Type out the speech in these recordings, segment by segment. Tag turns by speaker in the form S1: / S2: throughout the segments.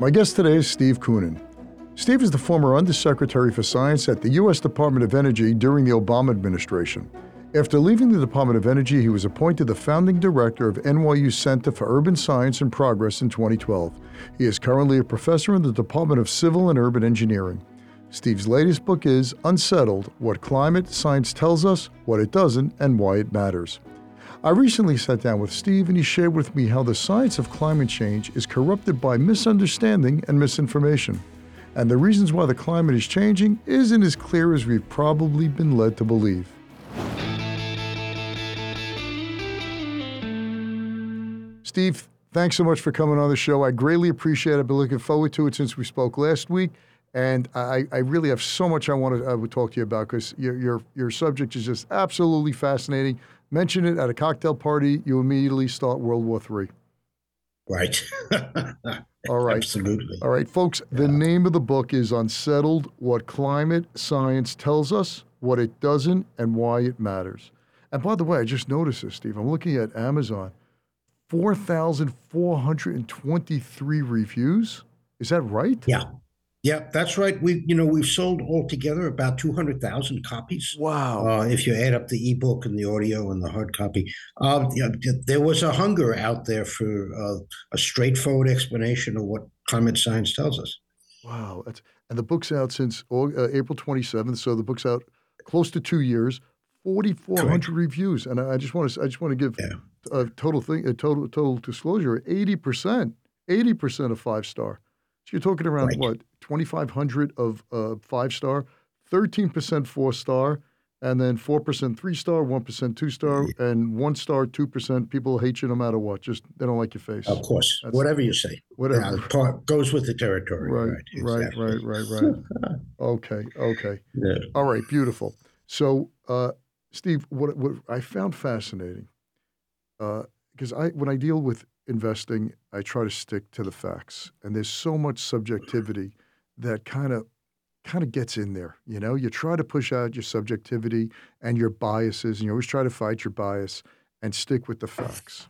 S1: My guest today is Steve Koonin. Steve is the former Undersecretary for Science at the U.S. Department of Energy during the Obama administration. After leaving the Department of Energy, he was appointed the founding director of NYU Center for Urban Science and Progress in 2012. He is currently a professor in the Department of Civil and Urban Engineering. Steve's latest book is Unsettled What Climate Science Tells Us, What It Doesn't, and Why It Matters. I recently sat down with Steve and he shared with me how the science of climate change is corrupted by misunderstanding and misinformation. And the reasons why the climate is changing isn't as clear as we've probably been led to believe. Steve, thanks so much for coming on the show. I greatly appreciate it. I've been looking forward to it since we spoke last week. And I, I really have so much I want to uh, talk to you about because your, your, your subject is just absolutely fascinating. Mention it at a cocktail party, you immediately start World War III.
S2: Right.
S1: All right.
S2: Absolutely.
S1: All right, folks. The name of the book is Unsettled What Climate Science Tells Us, What It Doesn't, and Why It Matters. And by the way, I just noticed this, Steve. I'm looking at Amazon 4,423 reviews. Is that right?
S2: Yeah. Yeah, that's right. We, you know, we've sold altogether about two hundred thousand copies.
S1: Wow.
S2: Uh, if you add up the ebook and the audio and the hard copy, uh, there was a hunger out there for uh, a straightforward explanation of what climate science tells us.
S1: Wow. That's, and the book's out since uh, April 27th. So the book's out close to two years. 4,400 reviews, and I I just want to I just want to give
S2: Yeah.
S1: a total thing a total total disclosure. 80 percent, 80 percent of five star. So you're talking around
S2: Right.
S1: what 2,500 of uh, five star, 13 percent four star, and then four percent three star, one percent two star, and one star two percent. People hate you no matter what. Just they don't like your face.
S2: Of course,
S1: That's-
S2: whatever you say,
S1: Whatever.
S2: Yeah, part goes with the territory.
S1: Right,
S2: Right.
S1: right,
S2: exactly.
S1: right, right, right. okay, okay.
S2: Yeah.
S1: All right, beautiful. So, uh, Steve, what, what I found fascinating, because I when I deal with investing, I try to stick to the facts, and there's so much subjectivity that kind of kind of gets in there. You know, you try to push out your subjectivity and your biases, and you always try to fight your bias and stick with the facts.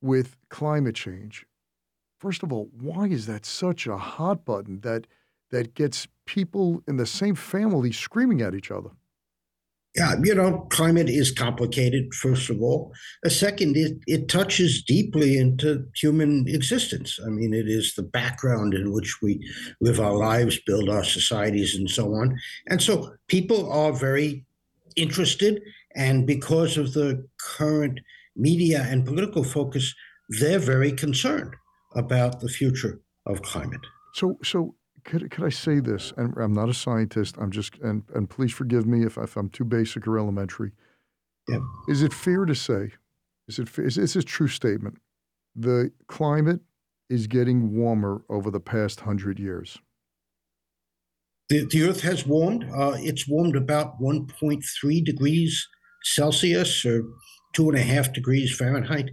S1: With climate change, first of all, why is that such a hot button that that gets people in the same family screaming at each other?
S2: Yeah, you know, climate is complicated, first of all. A second, it, it touches deeply into human existence. I mean, it is the background in which we live our lives, build our societies, and so on. And so people are very interested. And because of the current media and political focus, they're very concerned about the future of climate.
S1: So, so could, could I say this? And I'm not a scientist. I'm just, and, and please forgive me if, if I'm too basic or elementary.
S2: Yeah.
S1: Is it fair to say, is it, fa- is this a true statement? The climate is getting warmer over the past hundred years.
S2: The, the Earth has warmed. Uh, it's warmed about 1.3 degrees Celsius or two and a half degrees Fahrenheit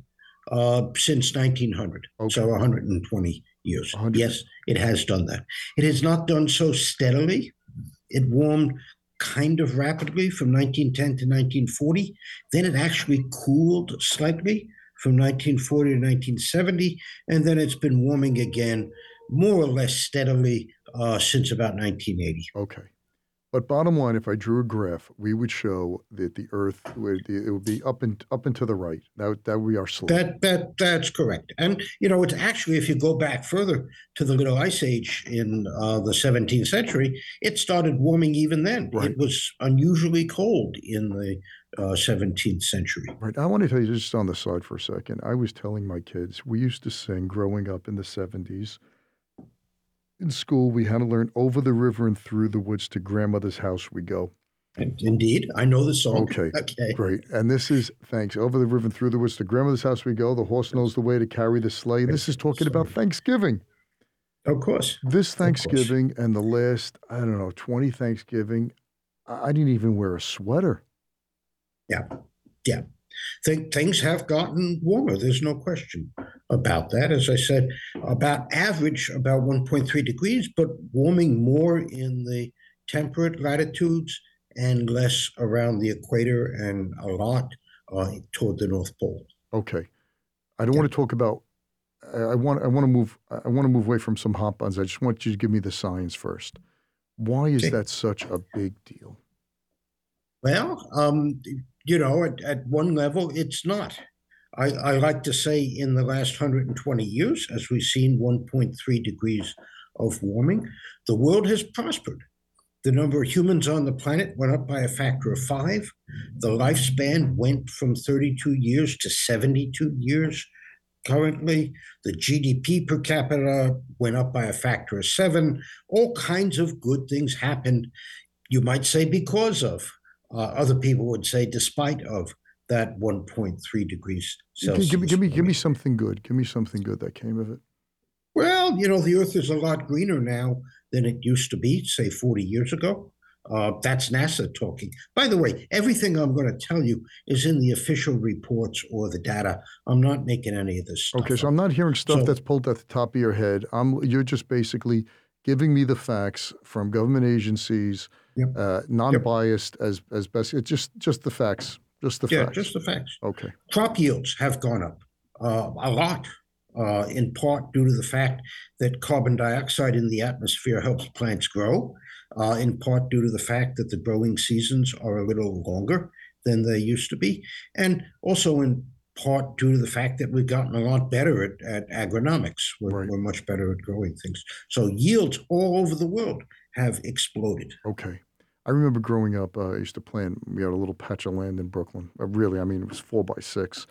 S2: uh, since 1900.
S1: Okay.
S2: So 120 years.
S1: 100
S2: Yes, it has done that. It has not done so steadily. It warmed kind of rapidly from 1910 to 1940. Then it actually cooled slightly from 1940 to 1970. And then it's been warming again more or less steadily uh, since about 1980.
S1: Okay. But bottom line, if I drew a graph, we would show that the Earth would it would be up and up and to the right. That that would be our slope.
S2: That that that's correct. And you know, it's actually if you go back further to the Little Ice Age in uh, the 17th century, it started warming even then.
S1: Right.
S2: It was unusually cold in the uh, 17th century.
S1: Right. I want to tell you just on the side for a second. I was telling my kids we used to sing growing up in the seventies. In school, we had to learn "Over the River and Through the Woods to Grandmother's House We Go."
S2: Indeed, I know the song.
S1: Okay.
S2: Okay.
S1: Great. And this is thanks. Over the river and through the woods to grandmother's house we go. The horse knows the way to carry the sleigh. This is talking about Thanksgiving.
S2: Of course.
S1: This
S2: course.
S1: Thanksgiving and the last, I don't know, 20 Thanksgiving, I didn't even wear a sweater.
S2: Yeah. Yeah. Th- things have gotten warmer. There's no question about that. As I said, about average, about 1.3 degrees, but warming more in the temperate latitudes and less around the equator and a lot uh, toward the North Pole.
S1: Okay. I don't want to talk about I, I want I want to move I want to move away from some hot buns. I just want you to give me the science first. Why is
S2: Okay.
S1: that such a big deal?
S2: Well, um, you know, at, at one level, it's not. I, I like to say in the last 120 years, as we've seen 1.3 degrees of warming, the world has prospered. The number of humans on the planet went up by a factor of five. The lifespan went from 32 years to 72 years. Currently, the GDP per capita went up by a factor of seven. All kinds of good things happened. You might say because of. Uh, other people would say despite of that 1.3 degrees Celsius.
S1: give me give me give me something good. Give me something good that came of it.
S2: Well, you know, the Earth is a lot greener now than it used to be, say 40 years ago. Uh, that's NASA talking. By the way, everything I'm going to tell you is in the official reports or the data. I'm not making any of this stuff.
S1: Okay, so
S2: up.
S1: I'm not hearing stuff
S2: So-
S1: that's pulled at the top of your head. I'm you're just basically giving me the facts from government agencies,
S2: Yep.
S1: uh, non-biased as as best. It's just just the facts, just the
S2: yeah,
S1: facts.
S2: just the facts.
S1: okay.
S2: crop yields have gone up uh, a lot, uh, in part due to the fact that carbon dioxide in the atmosphere helps plants grow, uh, in part due to the fact that the growing seasons are a little longer than they used to be, and also in part due to the fact that we've gotten a lot better at, at agronomics. We're,
S1: Right.
S2: we're much better at growing things. So yields all over the world have exploded.
S1: Okay. I remember growing up, uh, I used to plant, we had a little patch of land in Brooklyn. Uh, really, I mean, it was four by six.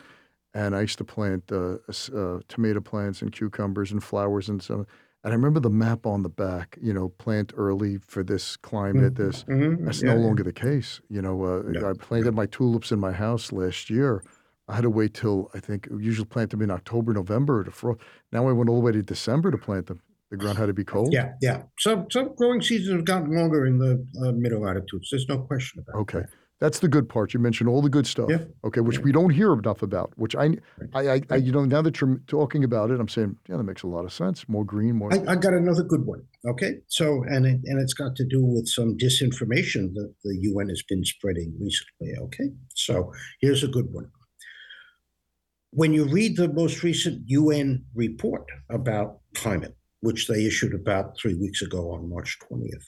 S1: And I used to plant uh, uh, tomato plants and cucumbers and flowers and so. And I remember the map on the back, you know, plant early for this climate, this.
S2: Mhm,
S1: That's
S2: yeah,
S1: no
S2: yeah.
S1: longer the case. You know, uh,
S2: No,
S1: I planted my tulips in my house last year. I had to wait till I think usually plant them in October, November to frost. Now I went all the way to December to plant them. The ground had to be cold.
S2: Yeah, yeah. Some some growing seasons have gotten longer in the uh, middle latitudes. There's no question about
S1: Okay,
S2: that.
S1: that's the good part. You mentioned all the good stuff.
S2: Yeah.
S1: Okay, which
S2: Yeah.
S1: we don't hear enough about. Which I, I, I, I, you know, now that you're talking about it, I'm saying, yeah, that makes a lot of sense. More green, more.
S2: I, I got another good one. Okay, so and it, and it's got to do with some disinformation that the UN has been spreading recently. Okay, so here's a good one. When you read the most recent UN report about climate, which they issued about three weeks ago on March 20th,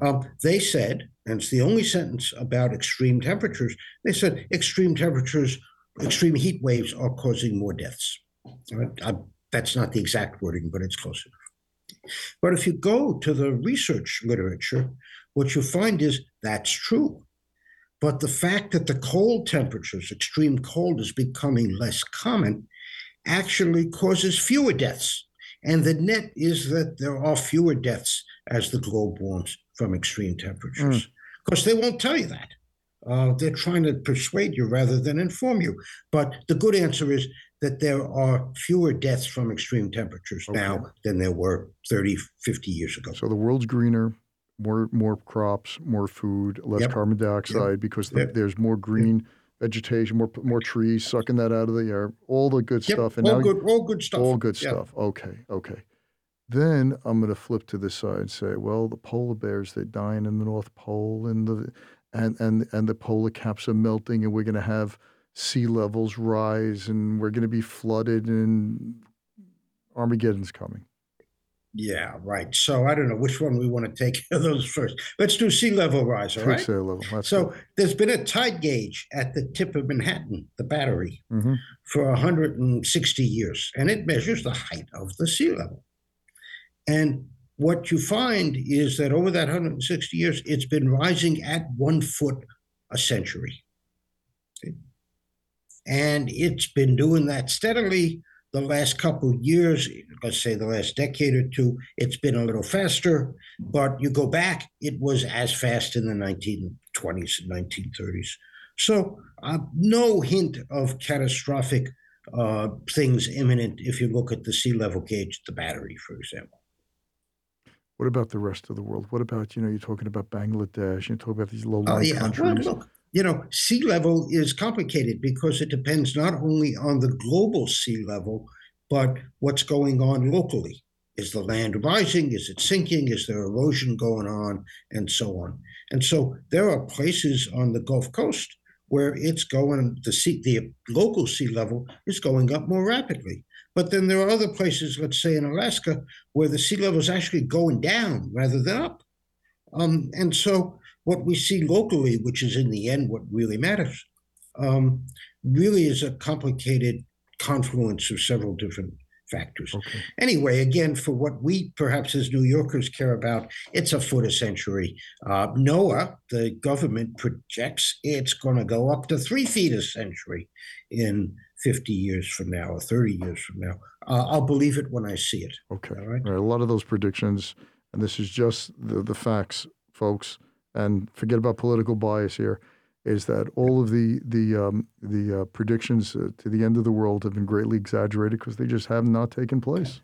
S2: um, they said, and it's the only sentence about extreme temperatures, they said extreme temperatures, extreme heat waves are causing more deaths. I, that's not the exact wording, but it's close enough. But if you go to the research literature, what you find is that's true. But the fact that the cold temperatures, extreme cold, is becoming less common actually causes fewer deaths. And the net is that there are fewer deaths as the globe warms from extreme temperatures. Of course, they won't tell you that. Uh, they're trying to persuade you rather than inform you. But the good answer is that there are fewer deaths from extreme temperatures
S1: Okay.
S2: now than there were 30, 50 years ago.
S1: So the world's greener, more more crops, more food, less
S2: Yep.
S1: carbon dioxide because the,
S2: Yep.
S1: there's more green vegetation, more more trees sucking that out of the air. All the good
S2: Yep,
S1: stuff. And
S2: all
S1: now
S2: good, all good stuff.
S1: All good
S2: Yeah.
S1: stuff. Okay, okay. Then I'm going to flip to this side and say, well, the polar bears they're dying in the North Pole, and the and and and the polar caps are melting, and we're going to have sea levels rise, and we're going to be flooded, and Armageddon's coming.
S2: Yeah, right. So I don't know which one we want to take of those first. Let's do sea level rise, all right?
S1: sea level. That's
S2: So there's been a tide gauge at the tip of Manhattan, the battery,
S1: hmm
S2: for 160 years, and it measures the height of the sea level. And what you find is that over that 160 years, it's been rising at one foot a century. Okay? And it's been doing that steadily the last couple of years, let's say the last decade or two, it's been a little faster. But you go back, it was as fast in the 1920s and 1930s. So, uh, no hint of catastrophic uh, things imminent if you look at the sea level gauge, the battery, for example.
S1: What about the rest of the world? What about you know you're talking about Bangladesh, you're talking about these low
S2: Oh,
S1: lying
S2: yeah. Well,
S1: countries.
S2: look, you know, sea level is complicated because it depends not only on the global sea level, but what's going on locally. Is the land rising? Is it sinking? Is there erosion going on? And so on. And so there are places on the Gulf Coast where it's going, the sea, the local sea level is going up more rapidly. But then there are other places, let's say in Alaska, where the sea level is actually going down rather than up. Um, and so what we see locally, which is in the end what really matters, um, really is a complicated confluence of several different factors.
S1: Okay.
S2: Anyway, again, for what we perhaps as New Yorkers care about, it's a foot a century. Uh, NOAA, the government projects it's going to go up to three feet a century in 50 years from now or 30 years from now. Uh, I'll believe it when I see it.
S1: Okay.
S2: All right.
S1: All right. A lot of those predictions, and this is just the, the facts, folks, and forget about political bias here, is that all of the the um, the uh, predictions uh, to the end of the world have been greatly exaggerated because they just have not taken place.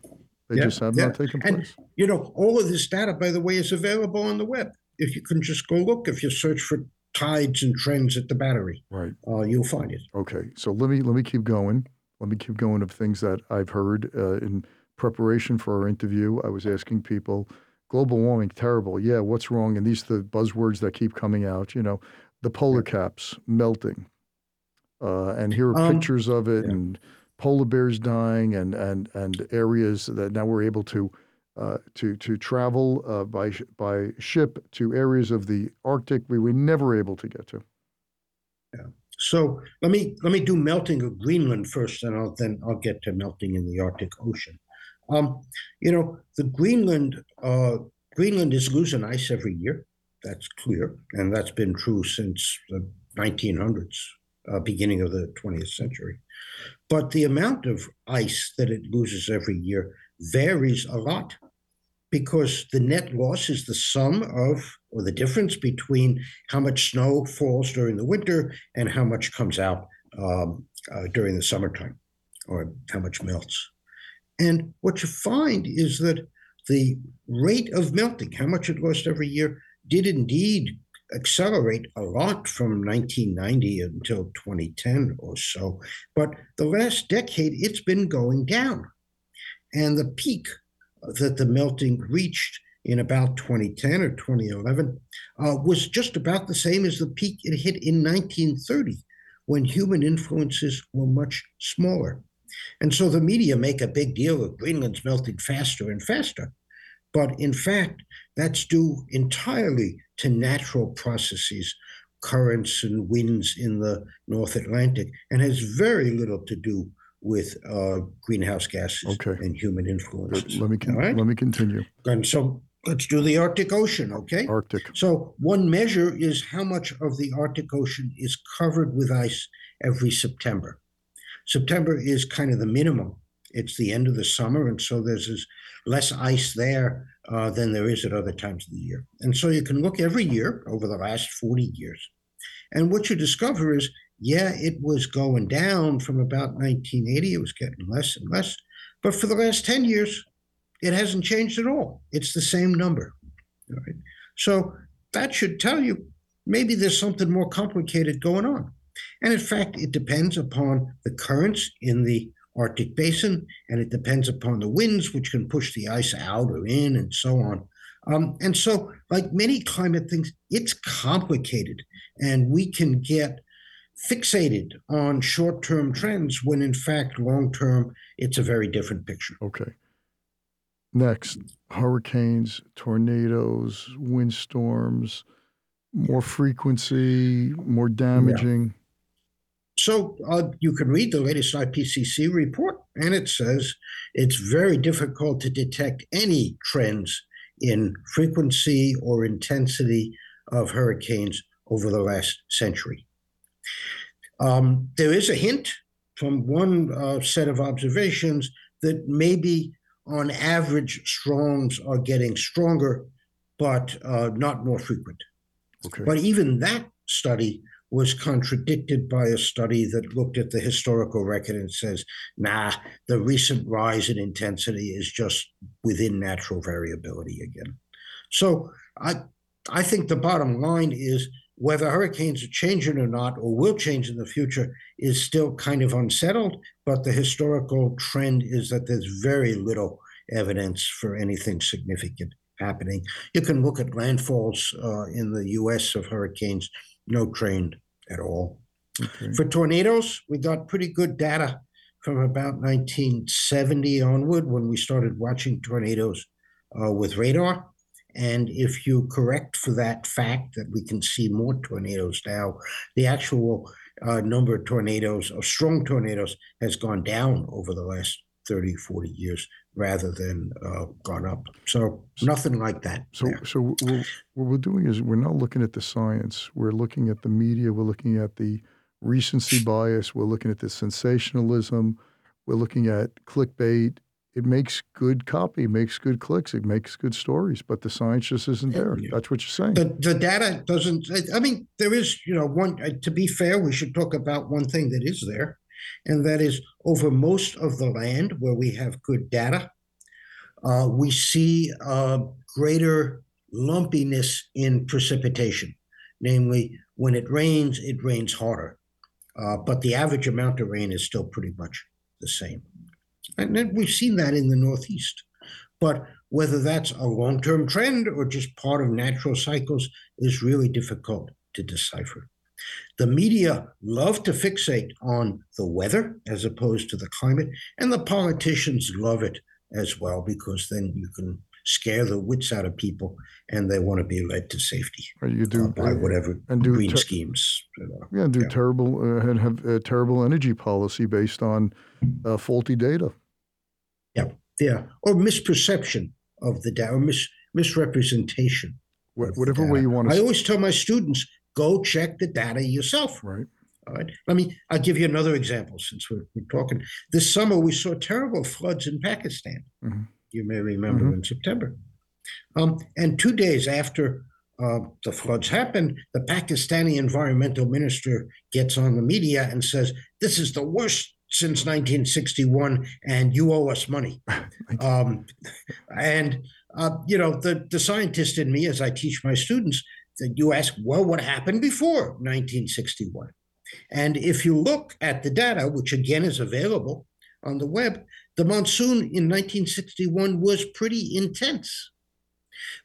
S1: They
S2: Yeah,
S1: just have
S2: yeah.
S1: not taken
S2: And-
S1: place.
S2: You know, all of this data, by the way, is available on the web. If you can just go look, if you search for tides and trends at the battery,
S1: Right.
S2: uh, you'll find it.
S1: Okay, so let me let me keep going. Let me keep going of things that I've heard uh, in preparation for our interview. I was asking people, global warming, terrible. Yeah, what's wrong? And these are the buzzwords that keep coming out. You know, the polar caps melting, uh, and here are
S2: Um,
S1: pictures of it,
S2: yeah.
S1: and polar bears dying, and and and areas that now we're able to. Uh, to to travel uh, by sh- by ship to areas of the Arctic we were never able to get to. Yeah.
S2: So let me let me do melting of Greenland first, and I'll then I'll get to melting in the Arctic Ocean. Um, you know, the Greenland uh, Greenland is losing ice every year. That's clear, and that's been true since the 1900s, uh, beginning of the 20th century. But the amount of ice that it loses every year varies a lot because the net loss is the sum of or the difference between how much snow falls during the winter and how much comes out um, uh, during the summertime or how much melts. And what you find is that the rate of melting, how much it lost every year, did indeed accelerate a lot from 1990 until 2010 or so. But the last decade, it's been going down. And the peak that the melting reached in about 2010 or 2011 uh, was just about the same as the peak it hit in 1930 when human influences were much smaller. And so the media make a big deal of Greenland's melting faster and faster. But in fact, that's due entirely to natural processes, currents and winds in the North Atlantic, and has very little to do with uh, greenhouse gases
S1: Okay.
S2: and human influences.
S1: Let me con-
S2: right.
S1: let me continue.
S2: And so let's do the Arctic Ocean, okay?
S1: Arctic.
S2: So one measure is how much of the Arctic Ocean is covered with ice every September. September is kind of the minimum. It's the end of the summer, and so there's less ice there uh, than there is at other times of the year. And so you can look every year over the last 40 years. And what you discover is, yeah, it was going down from about 1980. It was getting less and less. But for the last 10 years, it hasn't changed at all. It's the same number. Right. So that should tell you maybe there's something more complicated going on. And in fact, it depends upon the currents in the Arctic basin, and it depends upon the winds, which can push the ice out or in, and so on. Um, and so, like many climate things, it's complicated, and we can get fixated on short term trends when, in fact, long term, it's a very different picture.
S1: Okay. Next, hurricanes, tornadoes, windstorms, more frequency, more damaging.
S2: So uh, you can read the latest IPCC report, and it says it's very difficult to detect any trends in frequency or intensity of hurricanes over the last century. Um, there is a hint from one uh, set of observations that maybe on average storms are getting stronger, but uh, not more frequent.
S1: Okay.
S2: But even that study was contradicted by a study that looked at the historical record and says, nah, the recent rise in intensity is just within natural variability again. So I I think the bottom line is whether hurricanes are changing or not, or will change in the future, is still kind of unsettled. But the historical trend is that there's very little evidence for anything significant happening. You can look at landfalls uh, in the U.S. of hurricanes, no trend at all.
S1: okay.
S2: For tornadoes, we got pretty good data from about 1970 onward when we started watching tornadoes uh, with radar. And if you correct for that fact that we can see more tornadoes now, the actual uh, number of tornadoes, of strong tornadoes, has gone down over the last 30, 40 years rather than uh, gone up. So nothing like that.
S1: So,
S2: there.
S1: so we're, what we're doing is we're not looking at the science. We're looking at the media. We're looking at the recency bias. We're looking at the sensationalism. We're looking at clickbait. It makes good copy, makes good clicks, it makes good stories, but the science just isn't there.
S2: Yeah.
S1: That's what you're saying.
S2: the, the data doesn't i mean there is you know one uh, to be fair we should talk about one thing that is there and that is over most of the land where we have good data. Uh, we see uh, greater lumpiness in precipitation. Namely when it rains it rains harder. Uh, but the average amount of rain is still pretty much the same. And we've seen that in the northeast. But whether that's a long term trend or just part of natural cycles is really difficult to decipher. The media love to fixate on the weather as opposed to the climate, and the politicians love it as well because then you can scare the wits out of people and they want to be led to safety
S1: Right, you do
S2: uh, by whatever
S1: and do
S2: green
S1: ter-
S2: schemes. you know.
S1: yeah, do
S2: yeah.
S1: terrible uh, and have a terrible energy policy based on uh, faulty data.
S2: Yeah, yeah or misperception of the data, or mis- misrepresentation.
S1: Wh- whatever way you want to I
S2: always tell my students, go check the data yourself.
S1: Right.
S2: All right. Let me. I'll give you another example since we're, we're talking. This summer we saw terrible floods in Pakistan.
S1: Mhm.
S2: You may remember
S1: Mhm.
S2: in September. Um, and two days after uh, the floods happened, the Pakistani environmental minister gets on the media and says, "This is the worst since 1961, and you owe us money." um, and uh, you know, the the scientist in me, as I teach my students, you ask, "Well, what happened before 1961?" And if you look at the data, which again is available on the web, the monsoon in 1961 was pretty intense.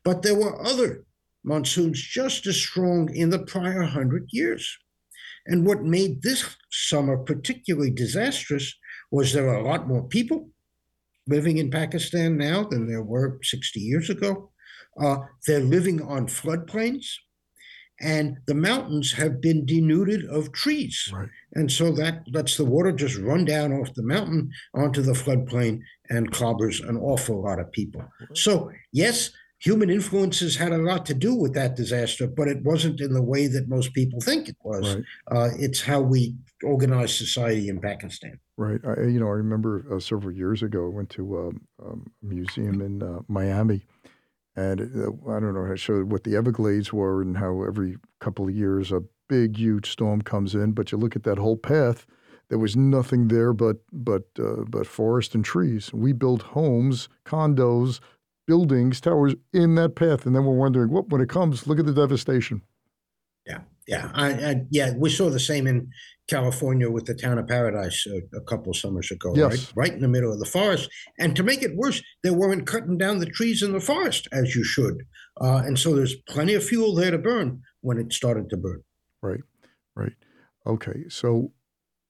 S2: But there were other monsoons just as strong in the prior hundred years. And what made this summer particularly disastrous was there are a lot more people living in Pakistan now than there were 60 years ago. Uh, they're living on floodplains, and the mountains have been denuded of trees.
S1: Right.
S2: And so that lets the water just run down off the mountain onto the floodplain and clobbers an awful lot of people. So, yes, human influences had a lot to do with that disaster, but it wasn't in the way that most people think it was.
S1: Right.
S2: Uh, it's how we organize society in Pakistan.
S1: Right. I, you know, I remember uh, several years ago, I went to um, um, a museum in uh, Miami, and uh, I don't know, I showed what the Everglades were and how every couple of years a big, huge storm comes in. But you look at that whole path, there was nothing there but but uh, but forest and trees. We built homes, condos, buildings, towers in that path, and then we're wondering, what when it comes? Look at the devastation.
S2: Yeah, I, I, yeah, we saw the same in California with the town of Paradise a, a couple summers ago,
S1: Yes.
S2: right? Right in the middle of the forest. And to make it worse, they weren't cutting down the trees in the forest as you should. Uh, and so there's plenty of fuel there to burn when it started to burn.
S1: Right, right. Okay, so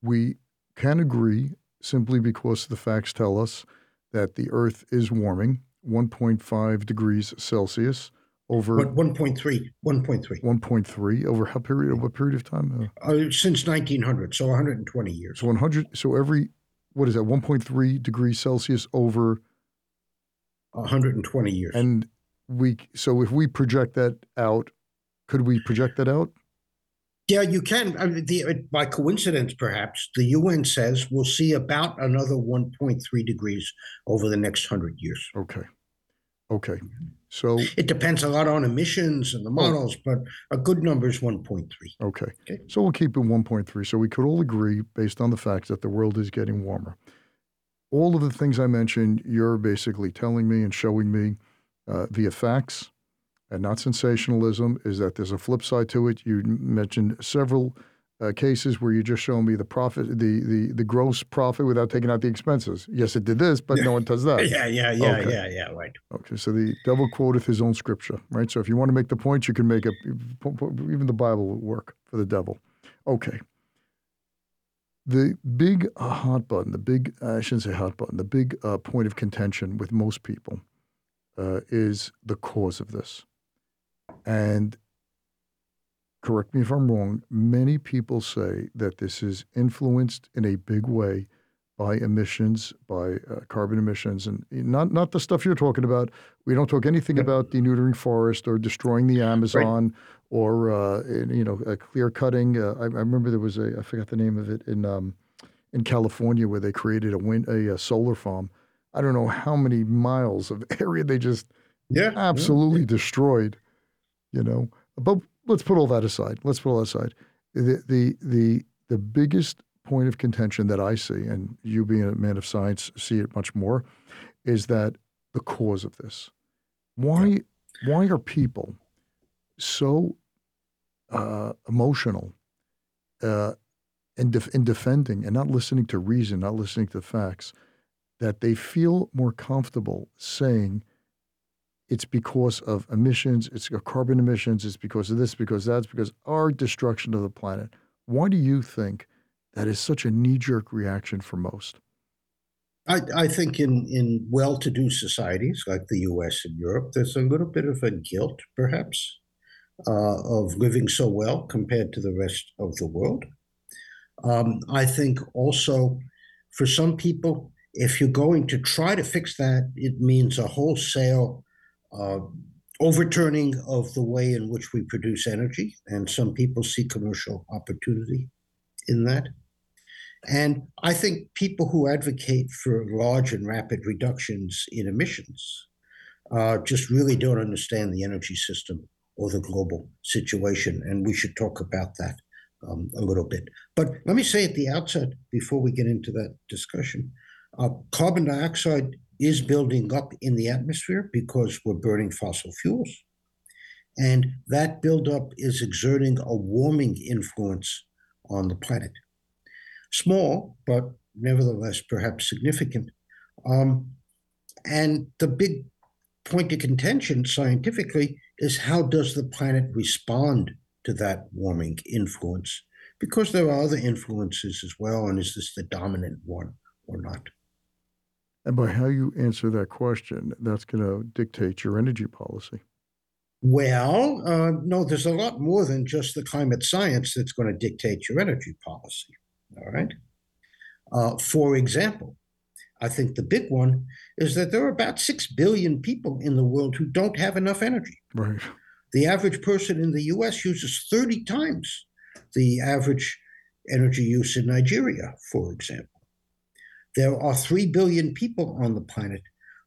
S1: we can agree simply because the facts tell us that the Earth is warming 1.5 degrees Celsius over
S2: But 1.3, 1.3
S1: 1.3 over how period? What period of time? Uh,
S2: uh, since 1900, so 120 years.
S1: so 100. So every what is that? 1.3 degrees Celsius over,
S2: 120 years.
S1: and we. So if we project that out, could we project that out?
S2: Yeah, you can. I mean, the, by coincidence, perhaps, the UN says we'll see about another 1.3 degrees over the next 100 years.
S1: Okay, okay. So
S2: It depends a lot on emissions and the models, but a good number is 1.3.
S1: Okay.
S2: Okay.
S1: So we'll keep it 1.3. So we could all agree, based on the facts, that the world is getting warmer. All of the things I mentioned, you're basically telling me and showing me uh, via facts and not sensationalism, is that there's a flip side to it. You mentioned several uh, cases where you just show me the profit, the, the, the gross profit without taking out the expenses. Yes, it did this, but no one does that.
S2: Yeah, yeah, yeah,
S1: Okay.
S2: yeah, yeah, right.
S1: Okay, so the devil quoteth his own scripture, right? So if you want to make the point, you can make it. Even the Bible will work for the devil. Okay. the big uh, hot button, the big, I shouldn't say hot button, the big uh, point of contention with most people uh, is the cause of this. And correct me if I'm wrong, many people say that this is influenced in a big way by emissions, by uh, carbon emissions, and not not the stuff you're talking about. We don't talk anything about denudering forest or destroying the Amazon right. or uh, you know clear cutting. Uh, I, I, remember there was a I forgot the name of it in um, in California where they created a wind a, a, solar farm. I don't know how many miles of area they just yeah absolutely yeah. destroyed. You know, but let's put all that aside. Let's put all that aside. The the the the biggest point of contention that I see, and you being a man of science see it much more, is that the cause of this. Why why are people so uh, emotional uh, in, def- in defending and not listening to reason, not listening to facts, that they feel more comfortable saying it's because of emissions, it's carbon emissions, it's because of this, because that's because our destruction of the planet. Why do you think that is such a knee jerk reaction for most.
S2: I, I, think in, in well to do societies like the US and Europe, there's a little bit of a guilt, perhaps, uh, of living so well compared to the rest of the world. Um, I think also for some people, if you're going to try to fix that, it means a wholesale uh, overturning of the way in which we produce energy. And some people see commercial opportunity in that. And I think people who advocate for large and rapid reductions in emissions uh, just really don't understand the energy system or the global situation. And we should talk about that um, a little bit. But let me say at the outset, before we get into that discussion, uh, carbon dioxide is building up in the atmosphere because we're burning fossil fuels. And that buildup is exerting a warming influence on the planet small, but nevertheless perhaps significant. Um, and the big point of contention scientifically is how does the planet respond to that warming influence? Because there are other influences as well, and is this the dominant one or not?
S1: And by how you answer that question, that's going to dictate your energy policy.
S2: Well, uh, no, there's a lot more than just the climate science that's going to dictate your energy policy. All right. Uh, for example, I think the big one is that there are about 6 billion people in the world who don't have enough energy.
S1: Right.
S2: The average person in the US uses 30 times the average energy use in Nigeria, for example. There are 3 billion people on the planet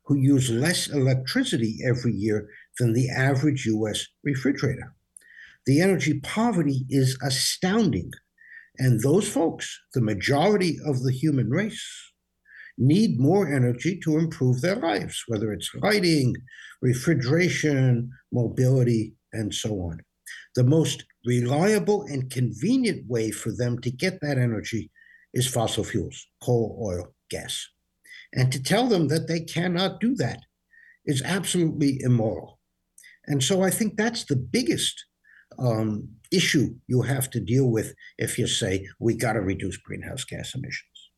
S2: who use less electricity every year than the average US refrigerator. The energy poverty is astounding and those folks, the majority of the human race, need more energy to improve their lives, whether it's lighting, refrigeration, mobility, and so on. The most reliable and convenient way for them to get that energy is fossil fuels, coal, oil, gas. And to tell them that they cannot do that is absolutely immoral. And so I think that's the biggest um, issue you have to deal with if you say we got to reduce greenhouse gas emissions.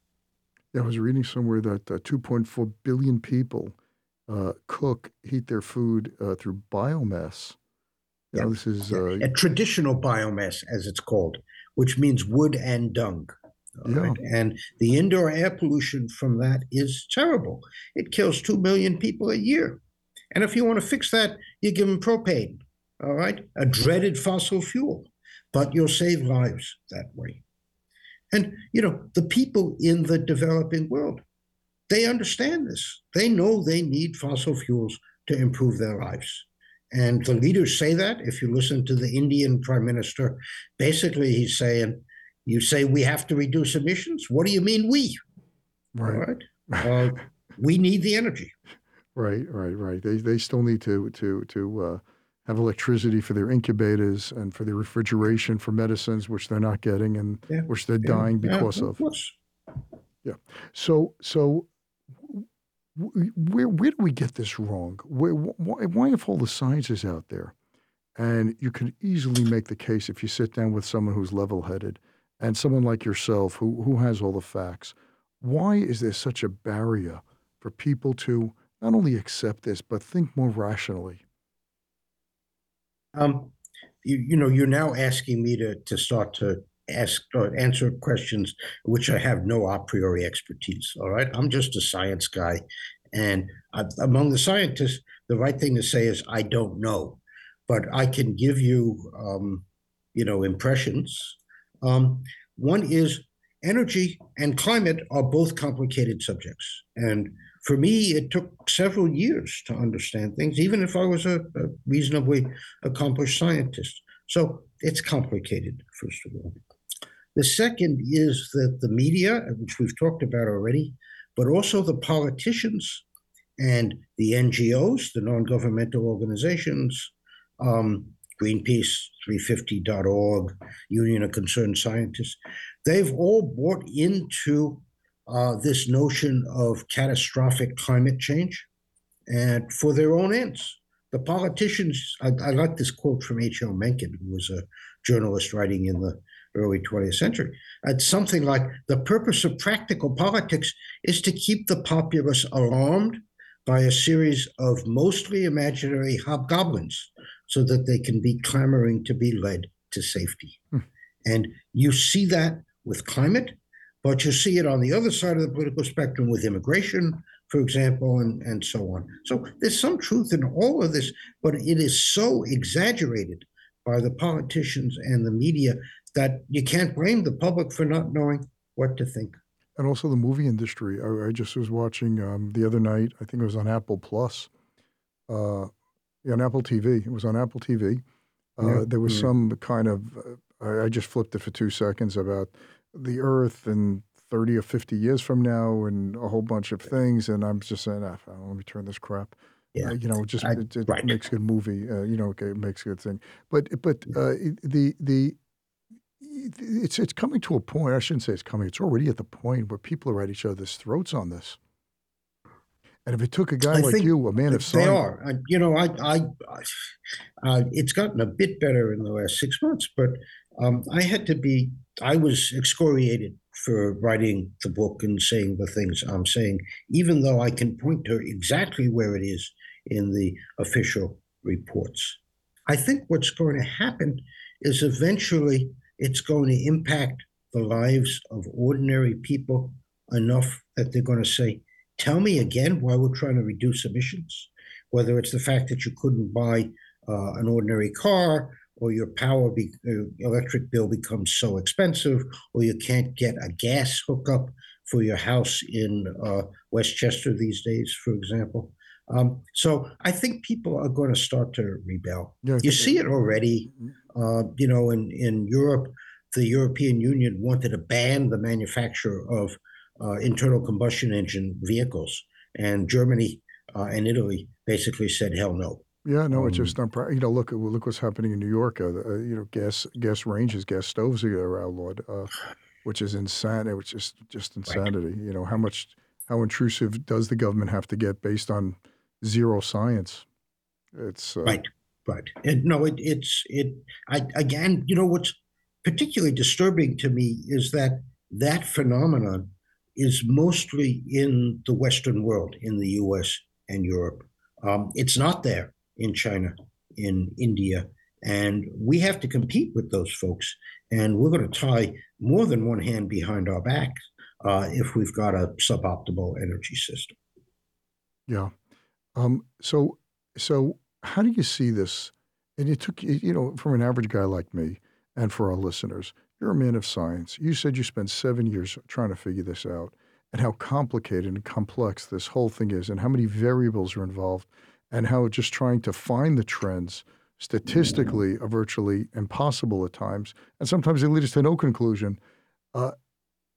S1: Yeah, I was reading somewhere that uh, 2.4 billion people uh, cook, heat their food uh, through biomass. You yeah. know, this is
S2: uh, a traditional biomass, as it's called, which means wood and dung. Yeah. Right? And the indoor air pollution from that is terrible. It kills 2 million people a year. And if you want to fix that, you give them propane all right, a dreaded fossil fuel, but you'll save lives that way. And, you know, the people in the developing world, they understand this. They know they need fossil fuels to improve their lives. And the leaders say that. If you listen to the Indian prime minister, basically he's saying, you say we have to reduce emissions. What do you mean we?
S1: Right.
S2: Uh, we need the energy.
S1: Right, right, right. They, they still need to to to uh, have electricity for their incubators and for their refrigeration for medicines, which they're not getting and yeah. which they're yeah. dying because yeah, of. of. Yeah. So, so where where do we get this wrong? Where, why, why if all the science is out there, and you can easily make the case if you sit down with someone who's level-headed and someone like yourself who, who has all the facts, why is there such a barrier for people to not only accept this, but think more rationally?
S2: Um, you, you know, you're now asking me to, to start to ask or answer questions which I have no a priori expertise. All right. I'm just a science guy. And I, among the scientists, the right thing to say is, I don't know. But I can give you, um, you know, impressions. Um, one is energy and climate are both complicated subjects. And for me, it took several years to understand things, even if I was a, a reasonably accomplished scientist. So it's complicated, first of all. The second is that the media, which we've talked about already, but also the politicians and the NGOs, the non governmental organizations, um, Greenpeace, 350.org, Union of Concerned Scientists, they've all bought into uh, this notion of catastrophic climate change and for their own ends. The politicians, I, I like this quote from H.L. Mencken, who was a journalist writing in the early 20th century. It's something like the purpose of practical politics is to keep the populace alarmed by a series of mostly imaginary hobgoblins so that they can be clamoring to be led to safety. Hmm. And you see that with climate, but you see it on the other side of the political spectrum with immigration, for example, and, and so on. So there's some truth in all of this, but it is so exaggerated by the politicians and the media that you can't blame the public for not knowing what to think.
S1: And also the movie industry. I, I just was watching um, the other night. I think it was on Apple Plus, uh, on Apple TV. It was on Apple TV. Uh, yeah. There was yeah. some kind of. Uh, I just flipped it for two seconds about the Earth and 30 or 50 years from now and a whole bunch of things. And I'm just saying, ah, let me turn this crap. Yeah. Uh, you know, just I, it, it right. makes a good movie. Uh, you know, it makes a good thing. But but uh, the the it's it's coming to a point. I shouldn't say it's coming. It's already at the point where people are at each other's throats on this. And if it took a guy I like you, a man of science,
S2: they are. I, you know, I, I, uh, it's gotten a bit better in the last six months, but um, I had to be. I was excoriated for writing the book and saying the things I'm saying, even though I can point to exactly where it is in the official reports. I think what's going to happen is eventually it's going to impact the lives of ordinary people enough that they're going to say, Tell me again why we're trying to reduce emissions, whether it's the fact that you couldn't buy uh, an ordinary car or your power be, uh, electric bill becomes so expensive, or you can't get a gas hookup for your house in uh, Westchester these days, for example. Um, so I think people are going to start to rebel. Yeah, you see it already. Mm-hmm. Uh, you know, in in Europe, the European Union wanted to ban the manufacture of internal combustion engine vehicles, and Germany uh, and Italy basically said, "Hell no."
S1: Yeah, no, it's just um, not. You know, look, look what's happening in New York. Uh, uh, you know, gas gas ranges, gas stoves are outlawed, uh, which is insanity. Which is just insanity. Right. You know, how much, how intrusive does the government have to get based on zero science? It's
S2: uh, right, right. And no, it, it's it. I again, you know, what's particularly disturbing to me is that that phenomenon is mostly in the Western world, in the U.S. and Europe. Um, it's not there in China, in India. And we have to compete with those folks. And we're going to tie more than one hand behind our back uh, if we've got a suboptimal energy system.
S1: Yeah. Um, so, so how do you see this? And it took, you know, from an average guy like me and for our listeners, you're a man of science. You said you spent seven years trying to figure this out and how complicated and complex this whole thing is and how many variables are involved and how just trying to find the trends statistically are virtually impossible at times, and sometimes they lead us to no conclusion. Uh,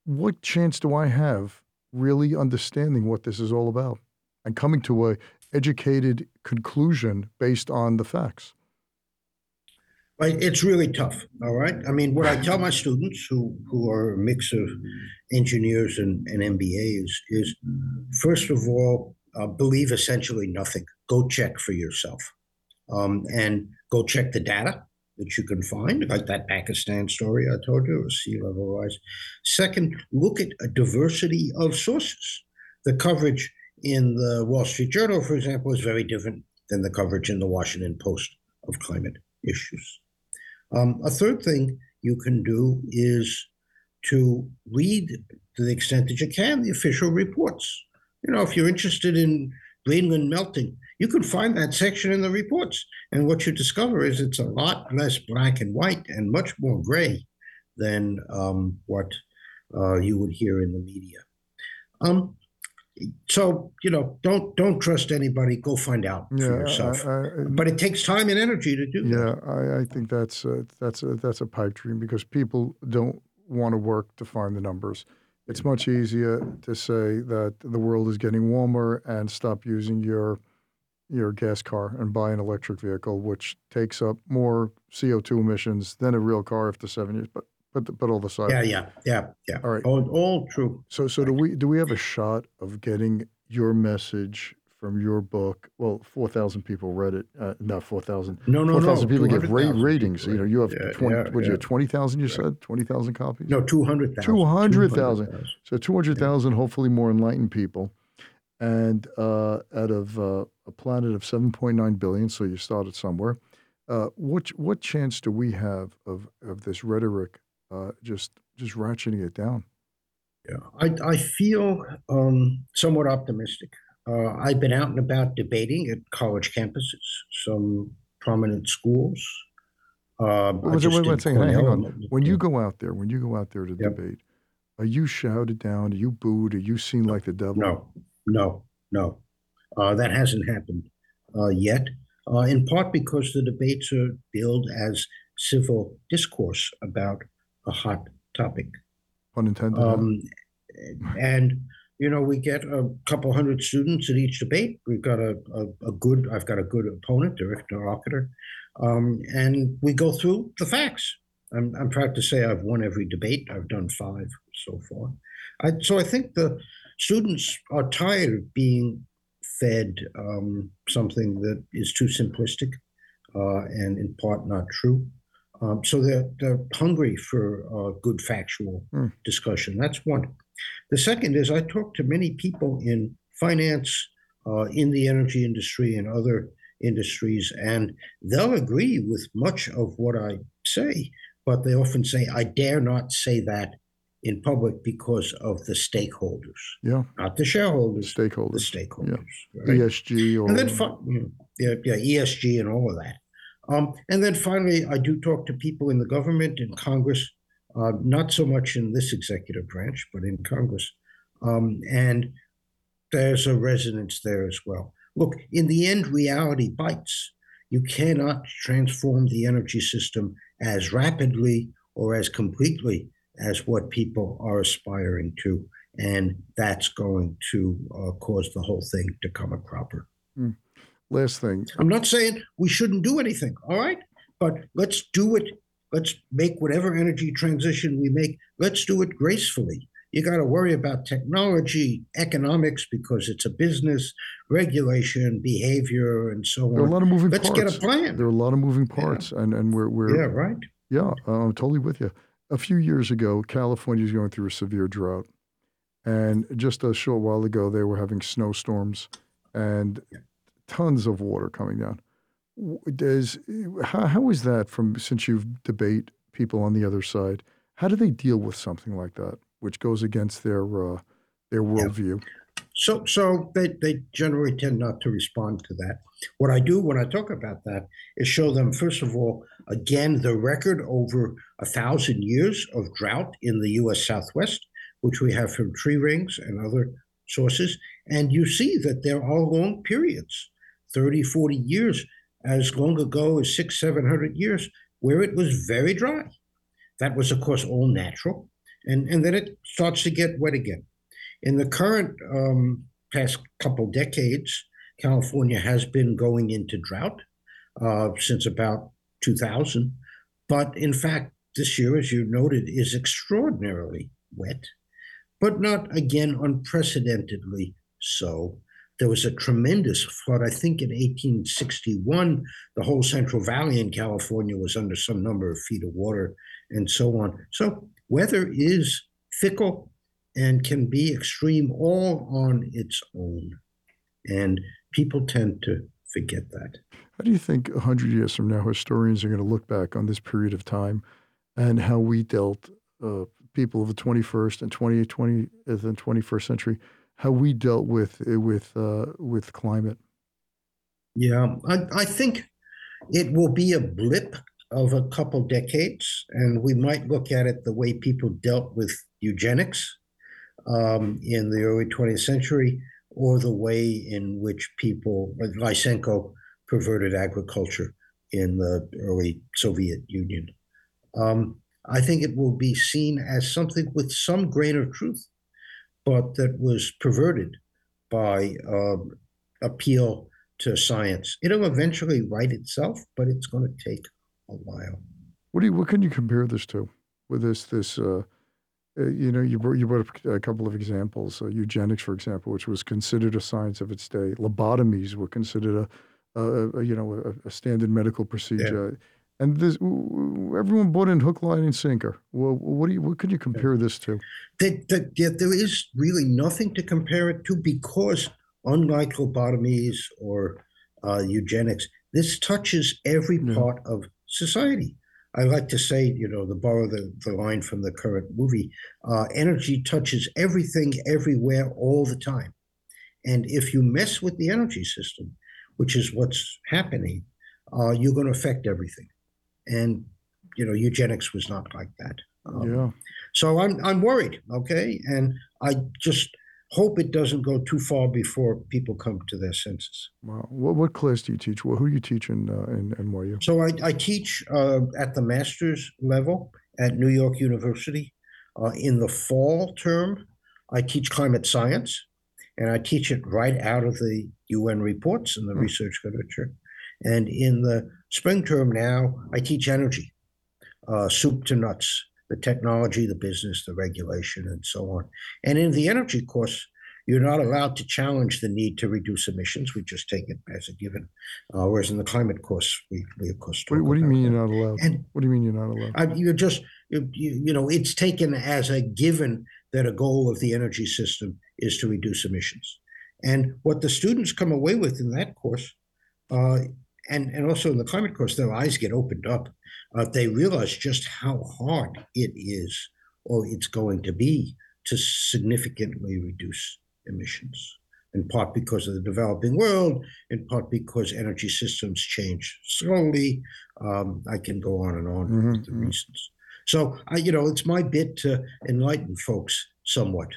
S1: what chance do I have really understanding what this is all about and coming to a educated conclusion based on the facts?
S2: It's really tough. All right. I mean, what I tell my students who, who are a mix of engineers and, and MBAs is first of all, uh, believe essentially nothing. Go check for yourself um, and go check the data that you can find, like that Pakistan story I told you, sea level rise. Second, look at a diversity of sources. The coverage in the Wall Street Journal, for example, is very different than the coverage in the Washington Post of climate issues. Um, a third thing you can do is to read, to the extent that you can, the official reports. You know, if you're interested in Greenland melting, you can find that section in the reports. And what you discover is it's a lot less black and white and much more gray than um, what uh, you would hear in the media. Um, so you know, don't don't trust anybody. Go find out
S1: Yeah,
S2: for yourself.
S1: I- I-
S2: but it takes time and energy to do that.
S1: Yeah, I, I think that's a, that's a, that's a pipe dream because people don't want to work to find the numbers. It's much easier to say that the world is getting warmer and stop using your your gas car and buy an electric vehicle, which takes up more CO two emissions than a real car after seven years. But but but all the side.
S2: Yeah, yeah, yeah, yeah.
S1: All right.
S2: All, all true.
S1: So so do we do we have a shot of getting your message from your book? Well, four thousand people read it. Uh, not four thousand.
S2: No, no,
S1: Four
S2: no.
S1: thousand people give ra- ratings. You know, you have.
S2: Yeah,
S1: twenty.
S2: yeah,
S1: you
S2: yeah.
S1: have twenty thousand? You said twenty thousand copies.
S2: No, 200,000.
S1: 200,000. So two hundred thousand, hopefully more enlightened people, and uh, out of uh, a planet of seven point nine billion. So you started somewhere. Uh, what what chance do we have of of this rhetoric uh, just just ratcheting it down?
S2: Yeah, I, I feel um, somewhat optimistic. Uh, I've been out and about debating at college campuses, some prominent schools. Uh,
S1: Wait, wait, wait. Hang on. When you go out there, when you go out there to
S2: Yep.
S1: debate, are you shouted down? Are you booed? Are you seen like the devil?
S2: No, no, no. Uh, that hasn't happened uh, yet, uh, in part because the debates are billed as civil discourse about a hot topic.
S1: Pun intended.
S2: Um, and you know, we get a couple hundred students at each debate. We've got a, a, a good, I've got a good opponent, Eric Rocketer, um, and we go through the facts. I'm, I'm proud to say I've won every debate. I've done five so far. I, so I think the students are tired of being fed um, something that is too simplistic uh, and in part not true. Um, so they're, they're hungry for uh, good factual
S1: Hmm.
S2: discussion. That's one. The second is I talk to many people in finance, uh, in the energy industry, and other industries, and they'll agree with much of what I say, but they often say, I dare not say that in public because of the stakeholders,
S1: yeah,
S2: not the shareholders, Stakeholders. the
S1: stakeholders,
S2: stakeholders. right?
S1: ESG, or
S2: And then, mm, yeah, yeah, ESG and all of that. Um, and then finally, I do talk to people in the government, in Congress, uh, not so much in this executive branch, but in Congress. Um, and there's a resonance there as well. Look, in the end, reality bites. You cannot transform the energy system as rapidly or as completely as what people are aspiring to. And that's going to uh, cause the whole thing to come a cropper.
S1: Last thing.
S2: I'm not saying we shouldn't do anything, all right? But let's do it. Let's make whatever energy transition we make, let's do it gracefully. You got to worry about technology, economics, because it's a business, regulation, behavior, and so on.
S1: There are a lot of moving
S2: Let's
S1: parts.
S2: get a plan.
S1: There are a lot of moving parts, and and we're we're
S2: Yeah, right.
S1: Yeah, I'm totally with you. A few years ago, California was going through a severe drought. And just a short while ago, they were having snowstorms and tons of water coming down. Does, how, how is that from since you've debate people on the other side? How do they deal with something like that, which goes against their uh, their worldview?
S2: So, so they, they generally tend not to respond to that. What I do when I talk about that is show them, first of all, again, the record over a thousand years of drought in the U.S. Southwest, which we have from tree rings and other sources. And you see that there are long periods, 30, 40 years, as long ago as six, 700 years, where it was very dry. That was, of course, all natural. And, and then it starts to get wet again. In the current um, past couple decades, California has been going into drought uh, since about 2000. But in fact, this year, as you noted, is extraordinarily wet, but not again unprecedentedly so. There was a tremendous flood. I think in 1861, the whole Central Valley in California was under some number of feet of water and so on. So weather is fickle and can be extreme all on its own. And people tend to forget that.
S1: How do you think 100 years from now, historians are going to look back on this period of time and how we dealt, uh, people of the 21st and 20th, 20th and 21st century, how we dealt with with uh, with climate?
S2: Yeah, I, I think it will be a blip of a couple decades, and we might look at it the way people dealt with eugenics um, in the early 20th century, or the way in which people, like Lysenko, perverted agriculture in the early Soviet Union. Um, I think it will be seen as something with some grain of truth, but that was perverted by uh, appeal to science. It'll eventually right itself, but it's going to take a while.
S1: What do you, what can you compare this to? With this this uh, uh, you know you brought, you brought up a couple of examples. Uh, eugenics, for example, which was considered a science of its day. Lobotomies were considered a, a, a you know a, a, standard medical procedure. Yeah. And this, everyone bought in hook, line, and sinker. Well, what do you? What could you compare this to?
S2: That, that, yeah, there is really nothing to compare it to because, unlike lobotomies or uh, eugenics, this touches every yeah. part of society. I like to say, you know, to borrow the, the line from the current movie, uh, energy touches everything, everywhere, all the time. And if you mess with the energy system, which is what's happening, uh, you're going to affect everything. And, you know, eugenics was not like that.
S1: Um, yeah.
S2: So I'm, I'm worried, okay? And I just hope it doesn't go too far before people come to their senses.
S1: Wow. What, what class do you teach? Well, who do you teach in, uh, in NYU?
S2: So I, I teach uh, at the master's level at New York University. Uh, in the fall term, I teach climate science, and I teach it right out of the UN reports and the hmm. research literature. And in the spring term now, I teach energy, uh, soup to nuts the technology, the business, the regulation, and so on. And in the energy course, you're not allowed to challenge the need to reduce emissions. We just take it as a given. Uh, whereas in the climate course, we, we of course.
S1: What, what do you mean that. you're not allowed? And what do you mean you're not allowed?
S2: I, you're just you, you know it's taken as a given that a goal of the energy system is to reduce emissions. And what the students come away with in that course, uh, and and also in the climate course, their eyes get opened up uh, they realize just how hard it is or it's going to be to significantly reduce emissions, in part because of the developing world, in part because energy systems change slowly. Um, I can go on and on mm-hmm. with the mm-hmm. reasons. So, I, you know, it's my bit to enlighten folks somewhat.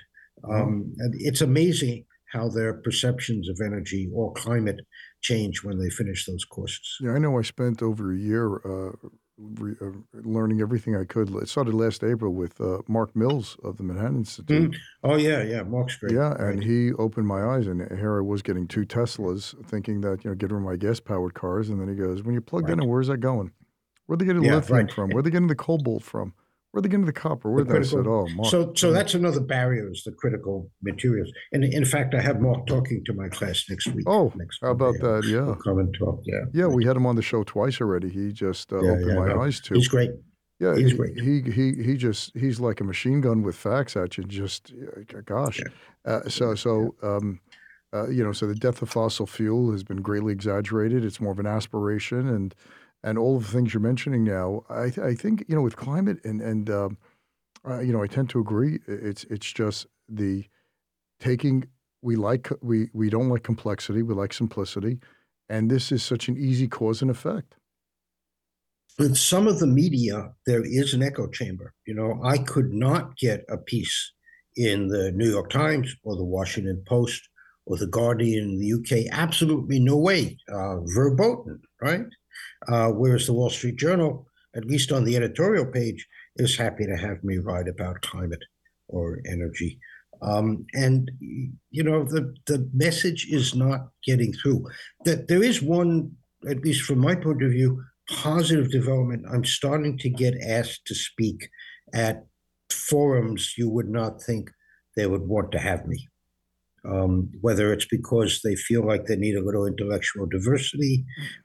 S2: Mm-hmm. Um, and it's amazing how their perceptions of energy or climate change when they finish those courses.
S1: Yeah, I know I spent over a year uh, re, uh, learning everything I could. It started last April with uh, Mark Mills of the Manhattan Institute.
S2: Mm. Oh yeah, yeah, Mark's great.
S1: Yeah, and he opened my eyes, and here I was getting two Teslas, thinking that you know, get rid of my gas powered cars, and then he goes, "When you plug right. in, where's that going? Where're they getting yeah, lithium right. from? Where are they getting the cobalt from?" Where they getting the copper? Where they said, "Oh, Mark."
S2: So, so that's another barrier is the critical materials. And in fact, I have Mark talking to my class next week.
S1: Oh,
S2: next
S1: how about that? Yeah,
S2: we'll come and talk. Yeah,
S1: yeah. We had him on the show twice already. He just uh, yeah, opened yeah, my no, eyes to.
S2: He's great.
S1: Yeah, he's he, great. He he he just he's like a machine gun with facts at you. Just gosh, yeah. uh, so so. Um, uh, you know, so the death of fossil fuel has been greatly exaggerated. It's more of an aspiration, and and all of the things you're mentioning now, I, th- I think you know with climate and and um, uh, you know I tend to agree. It's it's just the taking we like we we don't like complexity. We like simplicity, and this is such an easy cause and effect.
S2: In some of the media, there is an echo chamber. You know, I could not get a piece in the New York Times or the Washington Post or the Guardian in the UK. Absolutely no way, uh, verboten, right? Uh, whereas the Wall Street Journal, at least on the editorial page, is happy to have me write about climate or energy. Um, and you know the the message is not getting through. That there is one, at least from my point of view, positive development. I'm starting to get asked to speak at forums you would not think they would want to have me. Um, whether it's because they feel like they need a little intellectual diversity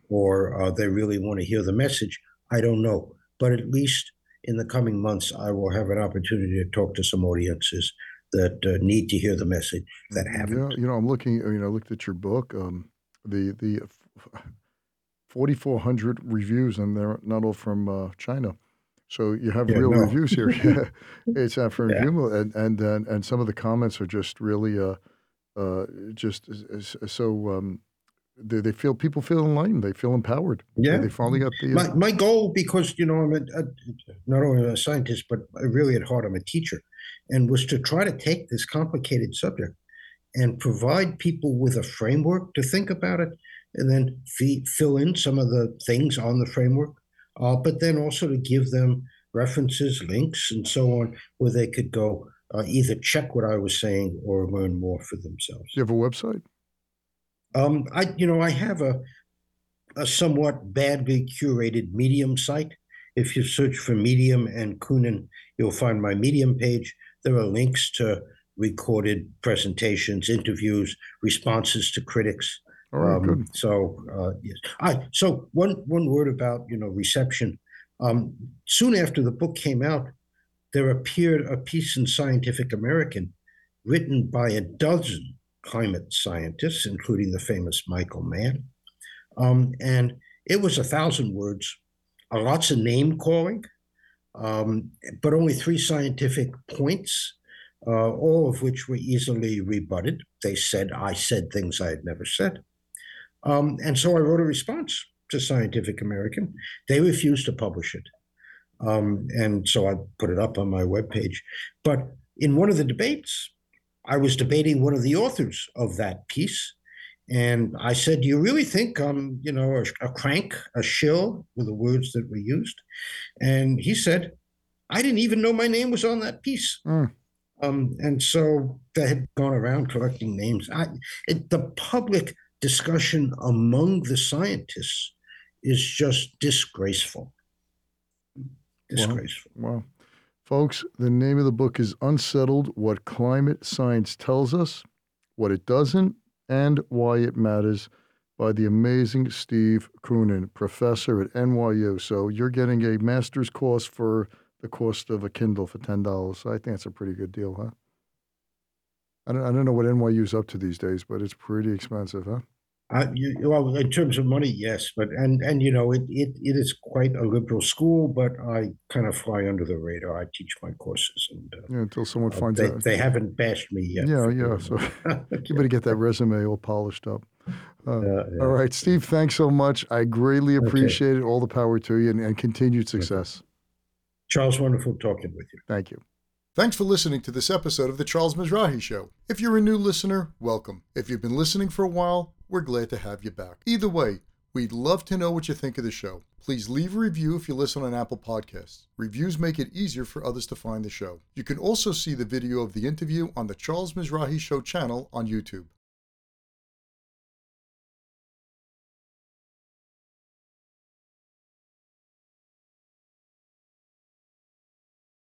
S2: or uh, they really want to hear the message, I don't know. But at least in the coming months, I will have an opportunity to talk to some audiences that uh, need to hear the message that haven't.
S1: Yeah, you know, I'm looking. You know, I looked at your book. Um, the the 4,400 reviews, and they're not all from uh, China. So you have
S2: Yeah,
S1: real
S2: no.
S1: reviews here. It's uh, from
S2: Yeah.
S1: And and and and some of the comments are just really, uh, uh, just s- s- so. Um, they, they feel people feel enlightened. They feel empowered.
S2: Yeah.
S1: they finally got the.
S2: My, my goal, because you know I'm a, a, not only a scientist, but really at heart I'm a teacher, and was to try to take this complicated subject and provide people with a framework to think about it, and then fill in some of the things on the framework, uh, but then also to give them references, links, and so on, where they could go uh, either check what I was saying or learn more for themselves.
S1: Do you have a website?
S2: Um, I, you know, I have a a somewhat badly curated Medium site. If you search for Medium and Koonin, you'll find my Medium page. There are links to recorded presentations, interviews, responses to critics.
S1: All right,
S2: Um,
S1: good.
S2: So, uh, yes. I, so one one word about you know reception. Um, soon after the book came out, there appeared a piece in Scientific American, written by a dozen climate scientists, including the famous Michael Mann, um, and it was a thousand words, uh, lots of name calling, um, but only three scientific points, uh, all of which were easily rebutted. They said I said things I had never said. Um, and so I wrote a response to Scientific American. They refused to publish it. Um, and so I put it up on my webpage. But in one of the debates, I was debating one of the authors of that piece. And I said, Do you really think I'm, you know, a, a crank, a shill, were the words that were used? And he said, I didn't even know my name was on that piece.
S1: Mm.
S2: Um, and so they had gone around collecting names. I, it, the public discussion among the scientists is just disgraceful. Disgraceful.
S1: Wow. Folks, the name of the book is Unsettled What Climate Science Tells Us, What It Doesn't, and Why It Matters by the amazing Steve Koonin, professor at NYU. So you're getting a master's course for the cost of a Kindle for $10. I think that's a pretty good deal, huh? I don't, I don't know what NYU's up to these days, but it's pretty expensive, huh?
S2: I, you, well, in terms of money, yes, but and and you know it, it it is quite a liberal school, but I kind of fly under the radar. I teach my courses, and uh,
S1: Yeah, until someone
S2: uh,
S1: finds
S2: they,
S1: out.
S2: they haven't bashed me yet.
S1: yeah, yeah. So
S2: that.
S1: you better get that resume all polished up. Uh,
S2: Yeah, yeah.
S1: All right, Steve, thanks so much. I greatly
S2: Okay.
S1: appreciate it. All the power to you and, and continued success.
S2: Charles, wonderful talking with you.
S1: Thank you. Thanks for listening to this episode of The Charles Mizrahi Show. If you're a new listener, welcome. If you've been listening for a while, we're glad to have you back. Either way, we'd love to know what you think of the show. Please leave a review if you listen on Apple Podcasts. Reviews make it easier for others to find the show. You can also see the video of the interview on the Charles Mizrahi Show channel on YouTube.